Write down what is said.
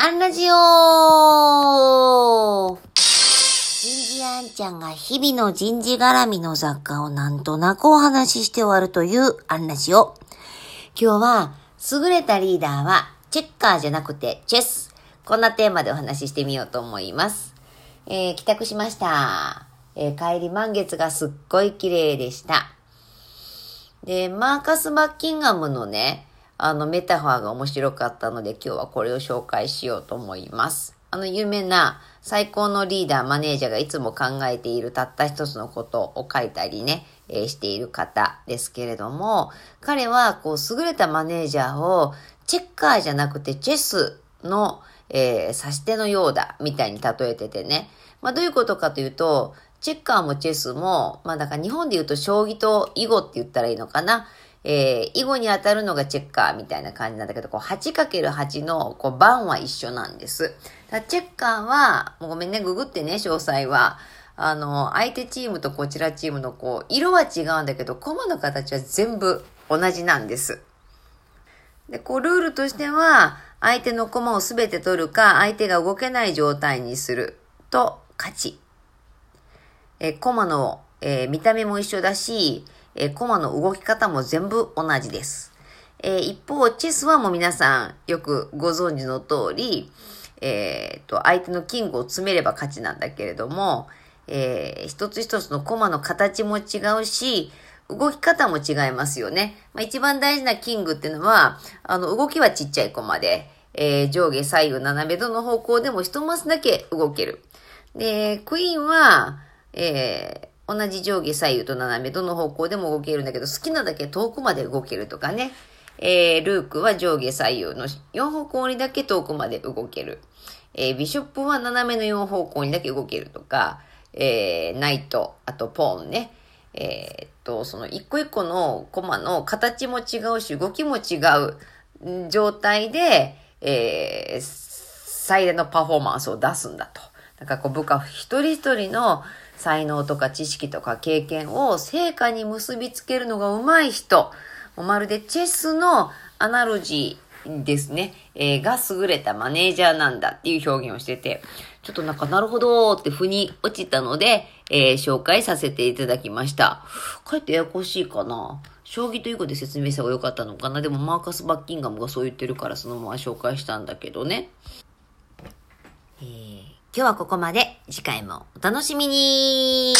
アンラジオ人事アンちゃんが日々の人事絡みの雑貨をなんとなくお話しして終わるというアンラジオ。今日は、優れたリーダーはチェッカーじゃなくてチェス。こんなテーマでお話ししてみようと思います。えー、帰宅しました。えー、帰り満月がすっごい綺麗でした。で、マーカス・マッキンガムのね、あのメタファーが面白かったので今日はこれを紹介しようと思います。あの有名な最高のリーダー、マネージャーがいつも考えているたった一つのことを書いたりね、えー、している方ですけれども、彼はこう優れたマネージャーをチェッカーじゃなくてチェスの、えー、指し手のようだみたいに例えててね。まあどういうことかというと、チェッカーもチェスも、まあだから日本で言うと将棋と囲碁って言ったらいいのかな。えー、囲碁に当たるのがチェッカーみたいな感じなんだけど、こう 8×8 のこう番は一緒なんです。だチェッカーは、もうごめんね、ググってね、詳細は。あの、相手チームとこちらチームのこう、色は違うんだけど、コマの形は全部同じなんです。で、こう、ルールとしては、相手のコマをすべて取るか、相手が動けない状態にすると勝ち。えコマの、えー、見た目も一緒だし、えー、コマの動き方も全部同じです。えー、一方、チェスはもう皆さんよくご存知の通り、えー、と、相手のキングを詰めれば勝ちなんだけれども、えー、一つ一つのコマの形も違うし、動き方も違いますよね。まあ、一番大事なキングっていうのは、あの、動きはちっちゃいコマで、えー、上下左右斜めどの方向でも一マスだけ動ける。で、クイーンは、えー、同じ上下左右と斜めどの方向でも動けるんだけど、好きなだけ遠くまで動けるとかね。えー、ルークは上下左右の4方向にだけ遠くまで動ける。えー、ビショップは斜めの4方向にだけ動けるとか、えー、ナイト、あとポーンね。えー、っと、その一個一個のコマの形も違うし、動きも違う状態で、えー、最大のパフォーマンスを出すんだと。だからこう部下一人一人の才能とか知識とか経験を成果に結びつけるのが上手い人。まるでチェスのアナロジーですね、えー、が優れたマネージャーなんだっていう表現をしてて、ちょっとなんかなるほどって腑に落ちたので、えー、紹介させていただきました。かえってややこしいかな将棋ということで説明した方が良かったのかなでもマーカス・バッキンガムがそう言ってるからそのまま紹介したんだけどね。えー、今日はここまで。次回もお楽しみに